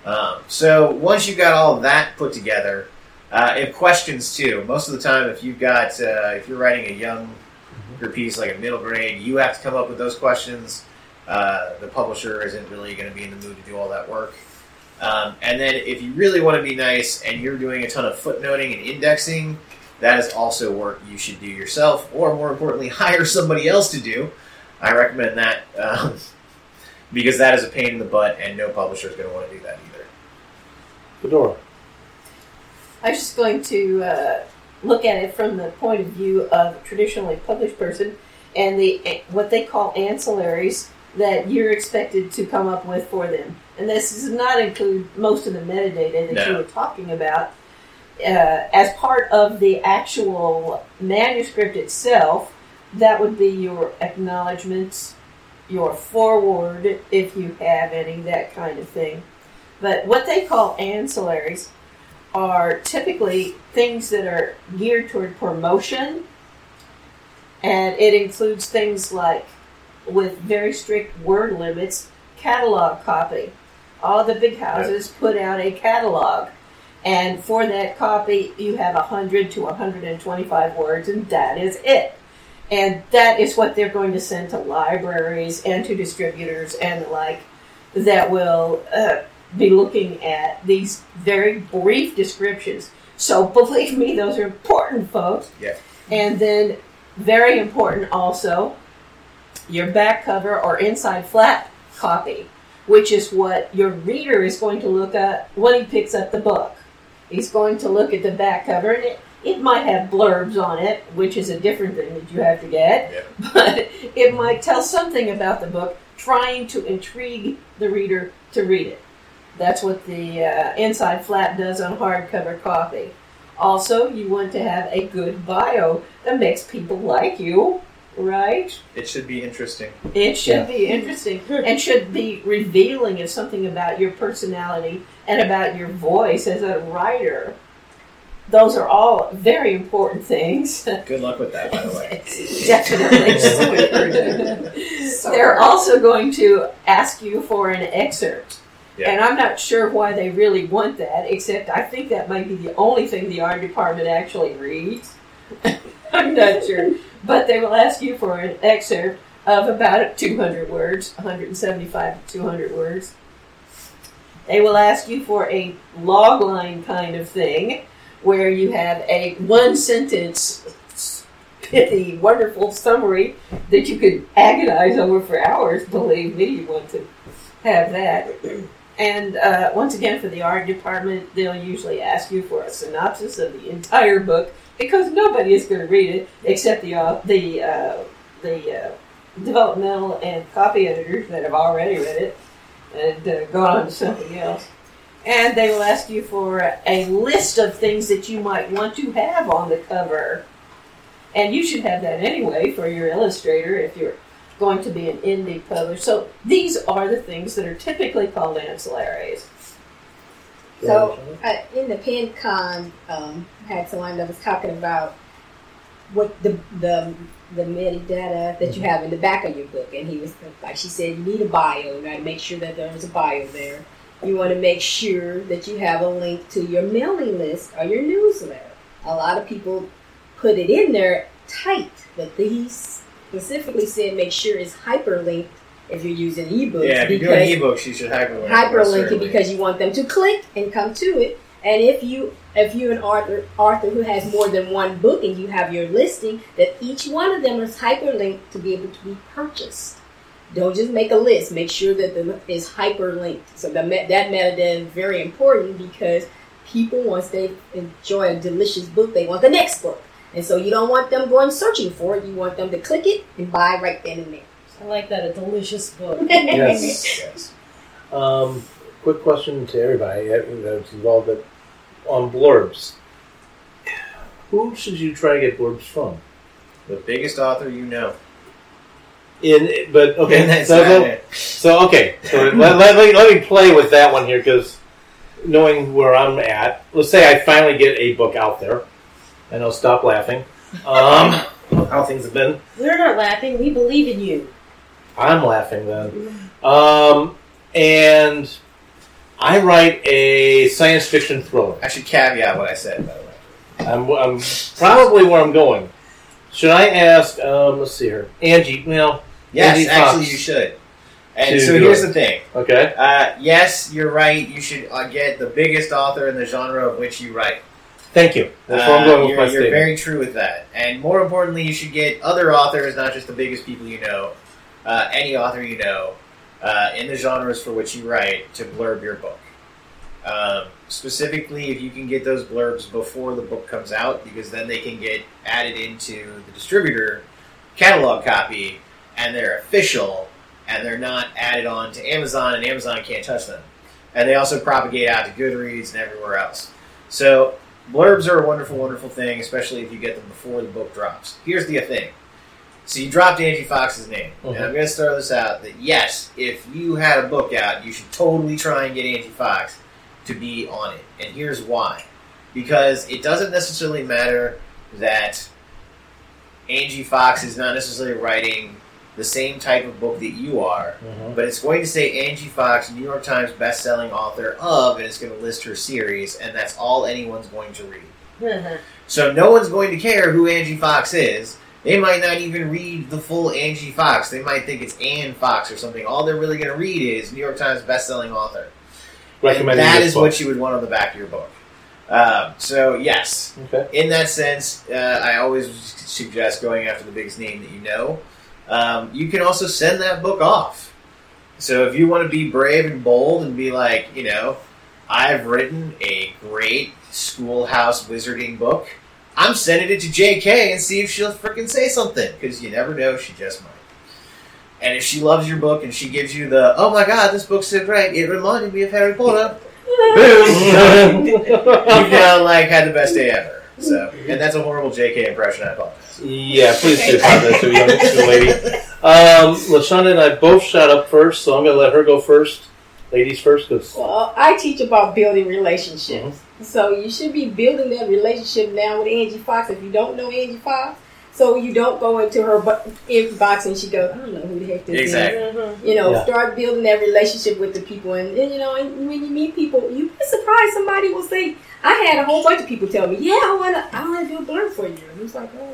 Um, so once you've got all that put together, uh, and questions too. Most of the time, if you've got uh, if you're writing a young piece like a middle grade, you have to come up with those questions. Uh, the publisher isn't really going to be in the mood to do all that work. Um, and then if you really want to be nice and you're doing a ton of footnoting and indexing, that is also work you should do yourself, or more importantly, hire somebody else to do. I recommend that um, because that is a pain in the butt, and no publisher is going to want to do that either. Fedora. I was just going to uh, look at it from the point of view of a traditionally published person and the what they call ancillaries that you're expected to come up with for them. And this does not include most of the metadata that you were talking about. Uh, as part of the actual manuscript itself, that would be your acknowledgments, your foreword, if you have any, that kind of thing. But what they call ancillaries are typically things that are geared toward promotion, and it includes things like, with very strict word limits, catalog copy. All the big houses put out a catalog, and for that copy, you have 100 to 125 words, and that is it. And that is what they're going to send to libraries and to distributors and the like that will uh, be looking at these very brief descriptions. So believe me, those are important, folks. Yeah. And then, very important also, your back cover or inside flap copy, which is what your reader is going to look at when he picks up the book. He's going to look at the back cover, and it, it might have blurbs on it, which is a different thing that you have to get, but it might tell something about the book, trying to intrigue the reader to read it. That's what the uh, inside flap does on hardcover coffee. Also, you want to have a good bio that makes people like you, right? It should be interesting. It should Yeah. be interesting and should be revealing of something about your personality and about your voice as a writer. Those are all very important things. Good luck with that, by the way. Definitely. They're also going to ask you for an excerpt. And I'm not sure why they really want that, except I think that might be the only thing the art department actually reads. I'm not sure. But they will ask you for an excerpt of about 200 words, 175 to 200 words. They will ask you for a log line kind of thing where you have a one sentence pithy, wonderful summary that you could agonize over for hours. Believe me, you want to have that. And uh, once again, for the art department, they'll usually ask you for a synopsis of the entire book because nobody is going to read it except the uh, the uh, the uh, developmental and copy editors that have already read it and uh, gone on to something else. And they will ask you for a list of things that you might want to have on the cover. And you should have that anyway for your illustrator if you're going to be an indie publisher. So these are the things that are typically called ancillaries. So uh, in the PenCon, um, I had someone that was talking about what the the the metadata that you have in the back of your book, and he was like, she said, you need a bio. You got to make sure that there's a bio there. You want to make sure that you have a link to your mailing list or your newsletter. A lot of people put it in there tight, but these specifically said make sure it's hyperlinked if you're using ebooks. Yeah, if you're doing ebooks, you should hyperlink. hyperlink it because you want them to click and come to it. And if you if you're an author author who has more than one book and you have your listing, that each one of them is hyperlinked to be able to be purchased. Don't just make a list. Make sure that the is hyperlinked. So the, that metadata is very important because people once they enjoy a delicious book, they want the next book. And so you don't want them going searching for it. You want them to click it and buy right then and there. I like that. A delicious book. Yes. yes. Um, quick question to everybody uh, that's involved that on blurbs. Who should you try to get blurbs from? The biggest author you know. In but okay, so, not so, so okay, so let, let, me, let me play with that one here because knowing where I'm at, let's say I finally get a book out there, and I'll stop laughing. Um, how things have been. We're not laughing. We believe in you. I'm laughing then. Um, and I write a science fiction thriller. I should caveat what I said, by the way. I'm, I'm probably where I'm going. Should I ask? Um, let's see here, Angie. Well, Yes, Angie actually, Fox you should. And to so here's it. the thing. Okay. Uh, yes, you're right. You should uh, get the biggest author in the genre of which you write. Thank you. That's where I'm going with you're, my you're statement. very true with that. And more importantly, you should get other authors, not just the biggest people you know, uh, any author you know, uh, in the genres for which you write to blurb your book. Um, specifically, if you can get those blurbs before the book comes out, because then they can get added into the distributor catalog copy, and they're official, and they're not added on to Amazon, and Amazon can't touch them. And they also propagate out to Goodreads and everywhere else. So blurbs are a wonderful, wonderful thing, especially if you get them before the book drops. Here's the thing. So you dropped Angie Fox's name, and Mhm. I'm going to throw this out that yes, if you had a book out, you should totally try and get Angie Fox to be on it. And here's why: because it doesn't necessarily matter that Angie Fox is not necessarily writing the same type of book that you are, Mhm. but it's going to say Angie Fox, New York Times best-selling author of, and it's going to list her series, and that's all anyone's going to read. So no one's going to care who Angie Fox is. They might not even read the full Angie Fox. They might think it's Anne Fox or something. All they're really going to read is New York Times best-selling author. And Recommending that this is book. what you would want on the back of your book. Um, so yes, Okay. in that sense, uh, I always suggest going after the biggest name that you know. Um, you can also send that book off So if you want to be brave and bold and be like, you know, I've written a great schoolhouse wizarding book, I'm sending it to JK and see if she'll freaking say something because you never know, she just might. And if she loves your book and she gives you the, oh my god, this book's so great, it reminded me of Harry Potter. Boom! You've now like had the best day ever. So, and that's a horrible JK impression. I apologize. Yeah, please do apologize to a young to a lady. Um, Lashonda and I both shot up first, so I'm going to let her go first. Ladies first, because Well, I teach about building relationships. So you should be building that relationship now with Angie Fox if you don't know Angie Fox. So you don't go into her bu- inbox and she goes, I don't know who the heck this Exactly. is. You know, Yeah. start building that relationship with the people. And, and, you know, and when you meet people, you'd be surprised somebody will say, I had a whole bunch of people tell me, yeah, I want to I wanna do a blurb for you. And it's like, oh,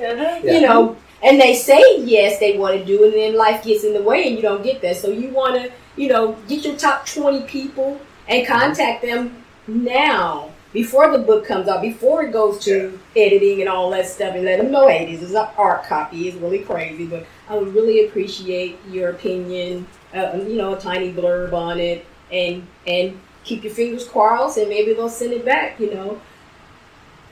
Yeah. you know, and they say yes, they want to do, it, and then life gets in the way, and you don't get that. So you want to, you know, get your top twenty people and contact them now before the book comes out, before it goes to editing and all that stuff, and let them know, hey, this is an arc copy. It's really crazy, but I would really appreciate your opinion. Uh, you know, a tiny blurb on it, and and keep your fingers crossed, and maybe they'll send it back. You know,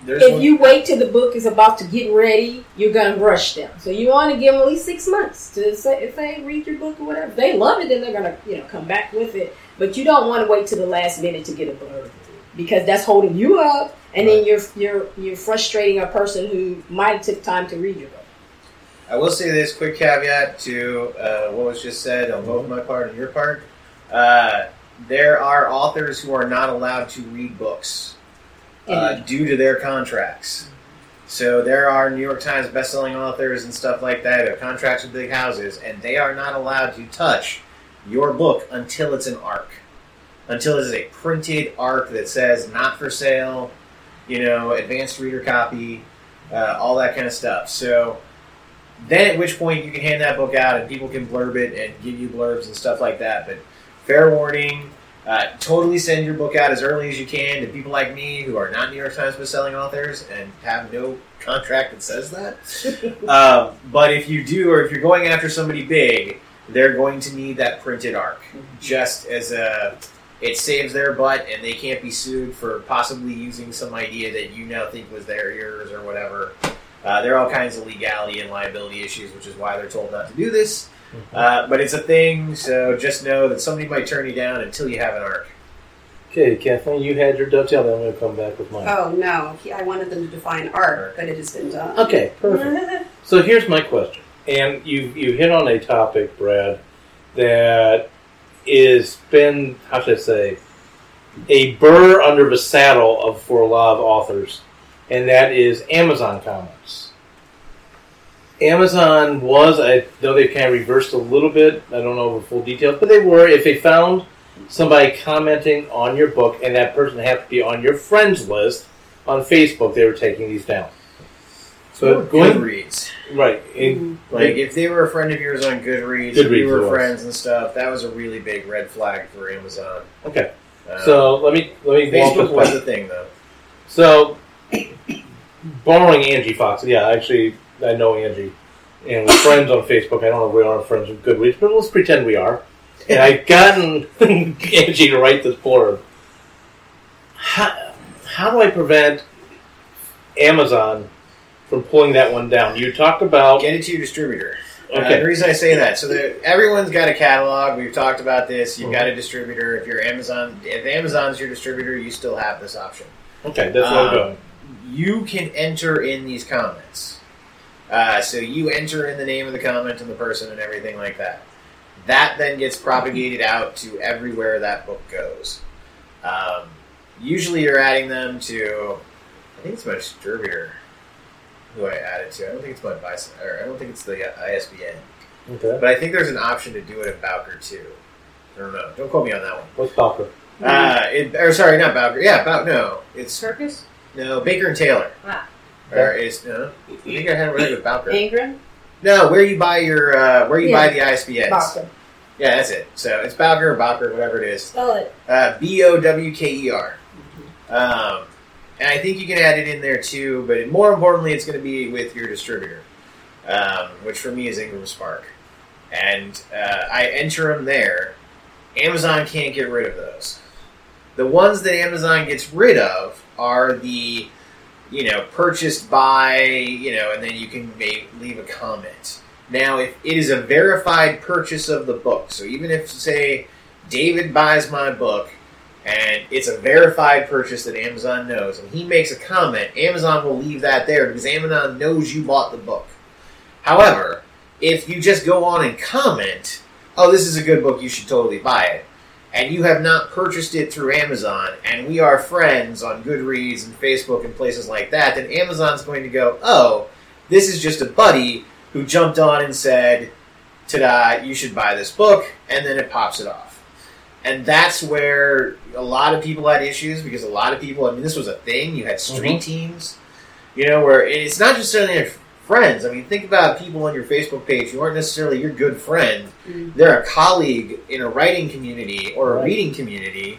There's if one- you wait till the book is about to get ready, you're gonna rush them. So you want to give them at least six months to say if they read your book or whatever. If they love it, then they're gonna you know come back with it. But you don't want to wait till the last minute to get a blurb because that's holding you up, and then you're you're you're frustrating a person who might have took time to read your book. I will say this quick caveat to uh, what was just said on both my part and your part. Uh, there are authors who are not allowed to read books uh, due to their contracts. So there are New York Times bestselling authors and stuff like that who have contracts with big houses, and they are not allowed to touch your book until it's an arc, until it is a printed arc that says "not for sale," you know, advanced reader copy, uh, all that kind of stuff. So then at which point you can hand that book out and people can blurb it and give you blurbs and stuff like that. But fair warning, uh, totally send your book out as early as you can to people like me who are not New York Times bestselling authors and have no contract that says that. um, but if you do, or if you're going after somebody big, they're going to need that printed arc just as a. It saves their butt, and they can't be sued for possibly using some idea that you now think was their yours or whatever. Uh, there are all kinds of legality and liability issues, which is why they're told not to do this. Uh, but it's a thing, so just know that somebody might turn you down until you have an arc. Okay, Kathleen, you had your dovetail, then I'm going to come back with mine. Oh no, he, I wanted them to define arc, but it has been done. Okay, perfect. So here's my question, and you you hit on a topic, Brad, that is been how should I say a burr under the saddle of for a lot of authors, and that is Amazon comments. Amazon was, I know they kind of reversed a little bit. I don't know the full details, but they were. If they found somebody commenting on your book, and that person happened to be on your friends list on Facebook, they were taking these down. So Or going Goodreads. right, in, Like if they were a friend of yours on Goodreads, Goodreads if you it were friends and stuff, that was a really big red flag for Amazon. Okay. Um, So let me let me walk Facebook was the thing though. So borrowing Angie Fox, yeah, actually I know Angie, and we're friends on Facebook. I don't know if we are friends with Goodreads, but let's pretend we are. And I've gotten Angie to write this blurb. How, how do I prevent Amazon from pulling that one down? You talked about Get it to your distributor. Uh, Okay. the reason I say that, so that everyone's got a catalog. We've talked about this. You've Mhm. got a distributor. If you're Amazon, if Amazon's your distributor, you still have this option. okay, that's where I'm Um, going. You can enter in these comments. Uh, so you enter in the name of the comment and the person and everything like that. That then gets propagated out to everywhere that book goes. Um, usually, you're adding them to. I think it's my distributor who I added to. I don't think it's my bis- or I don't think it's the uh, ISBN. Okay, But I think there's an option to do it at Bowker too. I don't know. Don't quote me on that one. what's Bowker? Uh, it, or sorry, not Bowker. Yeah, Bow. No, it's Circus? no Baker and Taylor. Ah. Or is no? I think I had it right with Bowker. Ingram? No, where you buy your uh, where you Yeah. buy the ISBNs. Bowker. Yeah, that's it. So it's Bowker or Bowker, whatever it is. Spell it. Uh, B O W K E R. Um, and I think you can add it in there too, but more importantly, it's going to be with your distributor, um, which for me is Ingram Spark. and uh, I enter them there, Amazon can't get rid of those. The ones that Amazon gets rid of are the, you know, purchased by, you know, and then you can make, leave a comment. Now, if it is a verified purchase of the book, so even if, say, David buys my book and it's a verified purchase that Amazon knows, and he makes a comment, Amazon will leave that there because Amazon knows you bought the book. However, if you just go on and comment, oh, this is a good book, you should totally buy it, and you have not purchased it through Amazon, and we are friends on Goodreads and Facebook and places like that, then Amazon's going to go, oh, this is just a buddy who jumped on and said, ta-da, you should buy this book, and then it pops it off. And that's where a lot of people had issues because a lot of people, I mean, this was a thing. You had street Mhm. teams, you know, where it's not just necessarily your friends. I mean, think about people on your Facebook page who aren't necessarily your good friend. They're a colleague in a writing community or a Right. reading community.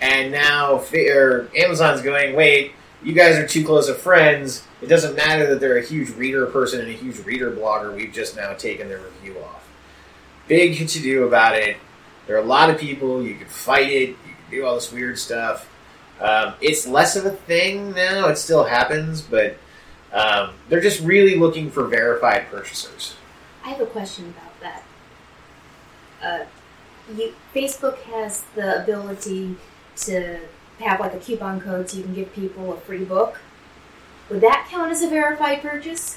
And now fa- or Amazon's going, wait, you guys are too close of friends. It doesn't matter that they're a huge reader person and a huge reader blogger. We've just now taken their review off. Big to do about it. There are a lot of people. You can fight it. You can do all this weird stuff. Um, it's less of a thing now. It still happens, but um, they're just really looking for verified purchasers. I have a question about that. Uh, you, Facebook has the ability to have like a coupon code so you can give people a free book. Would that count as a verified purchase?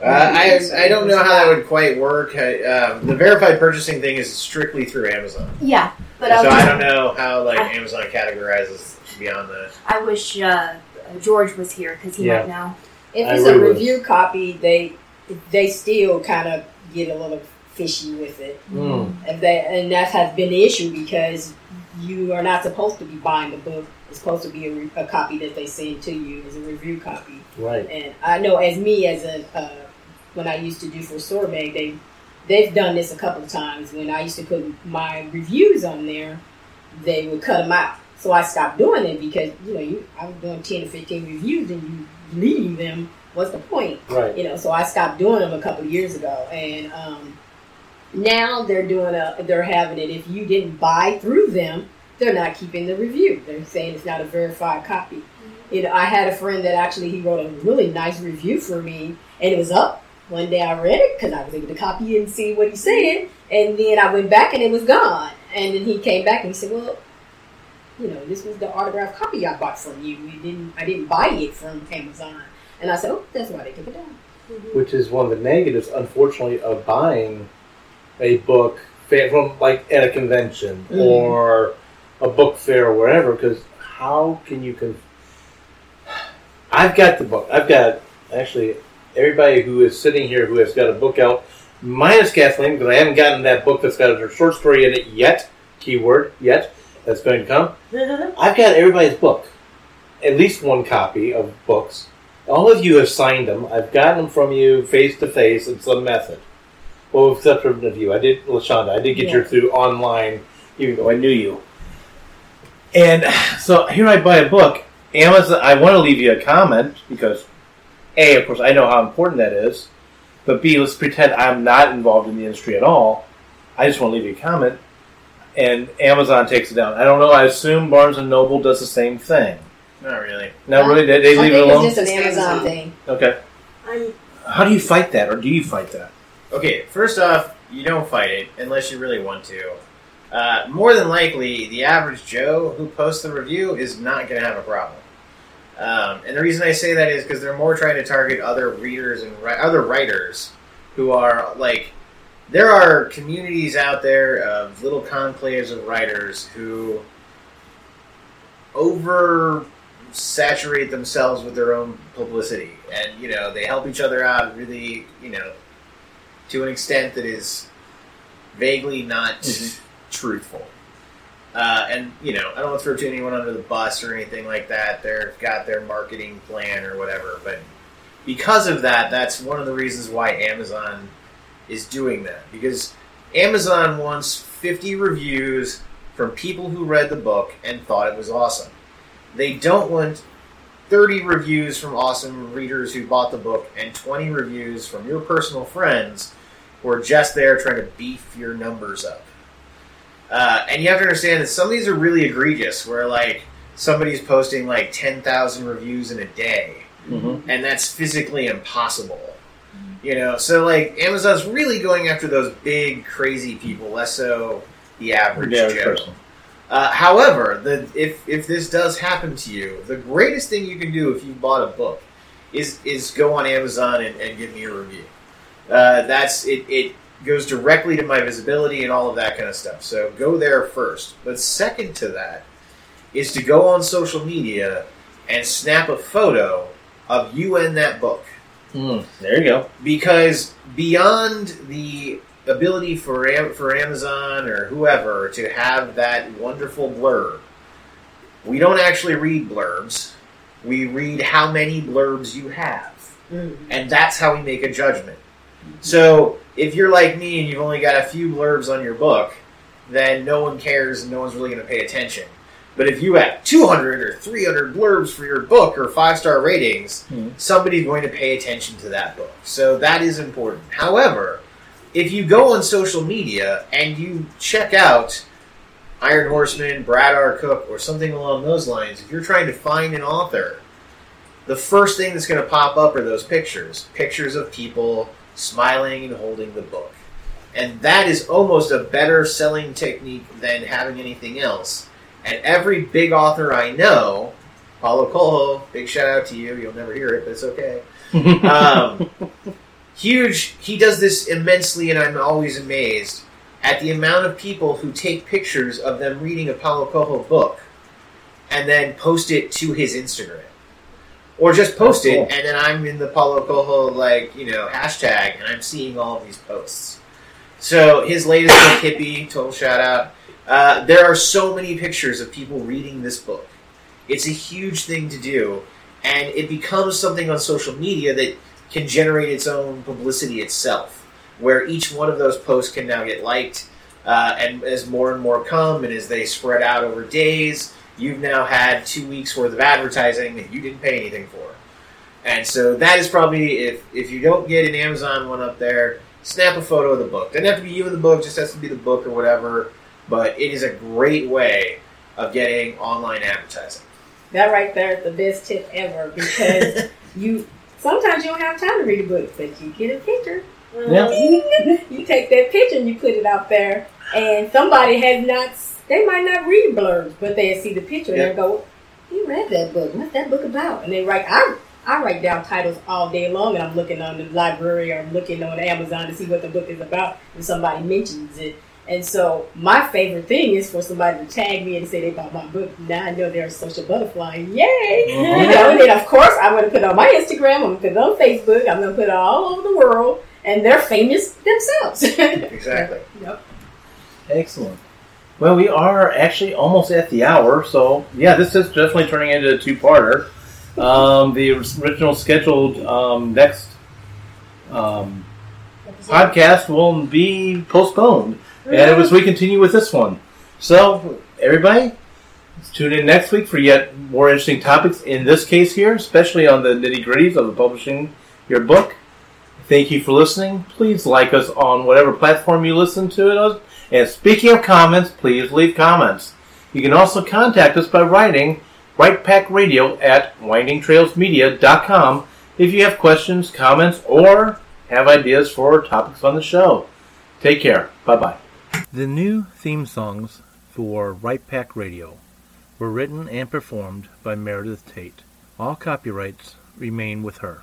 Uh, I I don't know how that would quite work. I, um, the verified purchasing thing is strictly through Amazon, Yeah, but so I, was I just- don't know how like I- Amazon categorizes beyond that. I wish uh, George was here because he Yeah. might know. If I it's a really would. review copy, they they still kind of get a little fishy with it. Mm. And that and that has been the issue because you are not supposed to be buying the book. It's supposed to be a, re- a copy that they send to you as a review copy. Right. And I know as me as a uh, when I used to do for Sorbet, they they've done this a couple of times. When I used to put my reviews on there, they would cut them out. So I stopped doing it because you know you I was doing ten to fifteen reviews and you leave them. What's the point? Right. You know. So I stopped doing them a couple of years ago, and um, now they're doing a they're having it. If you didn't buy through them, they're not keeping the review. They're saying it's not a verified copy. You know, I had a friend that actually he wrote a really nice review for me, and it was up. One day I read it because I was able to copy it and see what he said, and then I went back and it was gone. And then he came back and he said, "Well, you know, this was the autographed copy I bought from you. You didn't, I didn't buy it from Amazon." And I said, "Oh, that's why they took it down." Which is one of the negatives, unfortunately, of buying a book from like at a convention Mhm. or a book fair or wherever. Because how can you con- I've got the book. I've got actually everybody who is sitting here who has got a book out, minus Kathleen, because I haven't gotten that book that's got her short story in it yet. Keyword yet. That's going to come. I've got everybody's book, at least one copy of books. All of you have signed them. I've gotten them from you face to face in some method. Well, except for of you, I did, Lashonda. I did get Yeah. your through online, even though I knew you. And so here I buy a book. Amazon. I want to leave you a comment because, a, of course, I know how important that is. But b, let's pretend I'm not involved in the industry at all. I just want to leave you a comment, and Amazon takes it down. I don't know. I assume Barnes and Noble does the same thing. Not really. No, really, they, they leave it alone. it's just an Amazon thing. Okay. I'm How do you fight that, or do you fight that? Okay, first off, you don't fight it unless you really want to. Uh, more than likely, the average Joe who posts the review is not going to have a problem. Um, and the reason I say that is because they're more trying to target other readers and ri- other writers who are like. There are communities out there of little conclaves of writers who over saturate themselves with their own publicity, and you know they help each other out really, you know, to an extent that is vaguely not truthful. Uh, and you know, I don't throw to anyone under the bus or anything like that. They've got their marketing plan or whatever, but because of that, that's one of the reasons why Amazon is doing that because Amazon wants 50 reviews from people who read the book and thought it was awesome. They don't want 30 reviews from awesome readers who bought the book and 20 reviews from your personal friends who are just there trying to beef your numbers up. Uh, and you have to understand that some of these are really egregious, where like somebody's posting like ten thousand reviews in a day, Mm-hmm. and that's physically impossible. You know, so like Amazon's really going after those big, crazy people, less so the average The average Joe. person. Uh, however, the, if if this does happen to you, the greatest thing you can do if you bought a book is is go on Amazon and, and give me a review. Uh, that's it. It goes directly to my visibility and all of that kind of stuff. So go there first. But second to that is to go on social media and snap a photo of you and that book. Mm, there you go. Because beyond the ability for Am- for Amazon or whoever to have that wonderful blurb, we don't actually read blurbs. We read how many blurbs you have, and that's how we make a judgment. So if you're like me and you've only got a few blurbs on your book, then no one cares and no one's really going to pay attention. But if you have 200 or 300 blurbs for your book or five star ratings, hmm. somebody's going to pay attention to that book. So that is important. However, if you go on social media and you check out Iron Horseman, Brad R. Cook, or something along those lines, if you're trying to find an author, the first thing that's going to pop up are those pictures pictures of people smiling and holding the book. And that is almost a better selling technique than having anything else. And every big author I know, Paulo Coelho, big shout out to you. You'll never hear it, but it's okay. Um, huge. He does this immensely, and I'm always amazed at the amount of people who take pictures of them reading a Paulo Coelho book and then post it to his Instagram. Or just post Oh, cool. it, and then I'm in the Paulo Coelho, like, you know, hashtag, and I'm seeing all of these posts. So his latest book, Hippie, total shout out. Uh, there are so many pictures of people reading this book. It's a huge thing to do, and it becomes something on social media that can generate its own publicity itself, where each one of those posts can now get liked, uh, and as more and more come, and as they spread out over days, you've now had two weeks worth of advertising that you didn't pay anything for. And so that is probably if if you don't get an Amazon one up there, snap a photo of the book. Doesn't have to be you in the book, just has to be the book or whatever. But it is a great way of getting online advertising. That right there is the best tip ever because you sometimes you don't have time to read a book, but you get a picture. Yeah. You take that picture and you put it out there, and somebody has not. They might not read blurbs, but they see the picture and Yeah. they go, "He read that book? What's that book about?" And they write. I I write down titles all day long, and I'm looking on the library or I'm looking on Amazon to see what the book is about, and somebody mentions it. And so my favorite thing is for somebody to tag me and say they bought my book. Now I know they're a social butterfly. Yay! Mhm. You know, and then of course I'm going to put it on my Instagram. I'm going to put it on Facebook. I'm going to put it all over the world, and they're famous themselves. Exactly. Yep. Excellent. Well, we are actually almost at the hour, so yeah, this is definitely turning into a two-parter. Um, the original scheduled um, next um, podcast will be postponed, and it was we continue with this one. So, everybody, tune in next week for yet more interesting topics. In this case, here, especially on the nitty gritties of the publishing your book. Thank you for listening. Please like us on whatever platform you listen to it. And speaking of comments, please leave comments. You can also contact us by writing WritePackRadio at windingtrailsmedia.com if you have questions, comments, or have ideas for topics on the show. Take care. Bye bye. The new theme songs for Write Pack Radio were written and performed by Meredith Tate. All copyrights remain with her.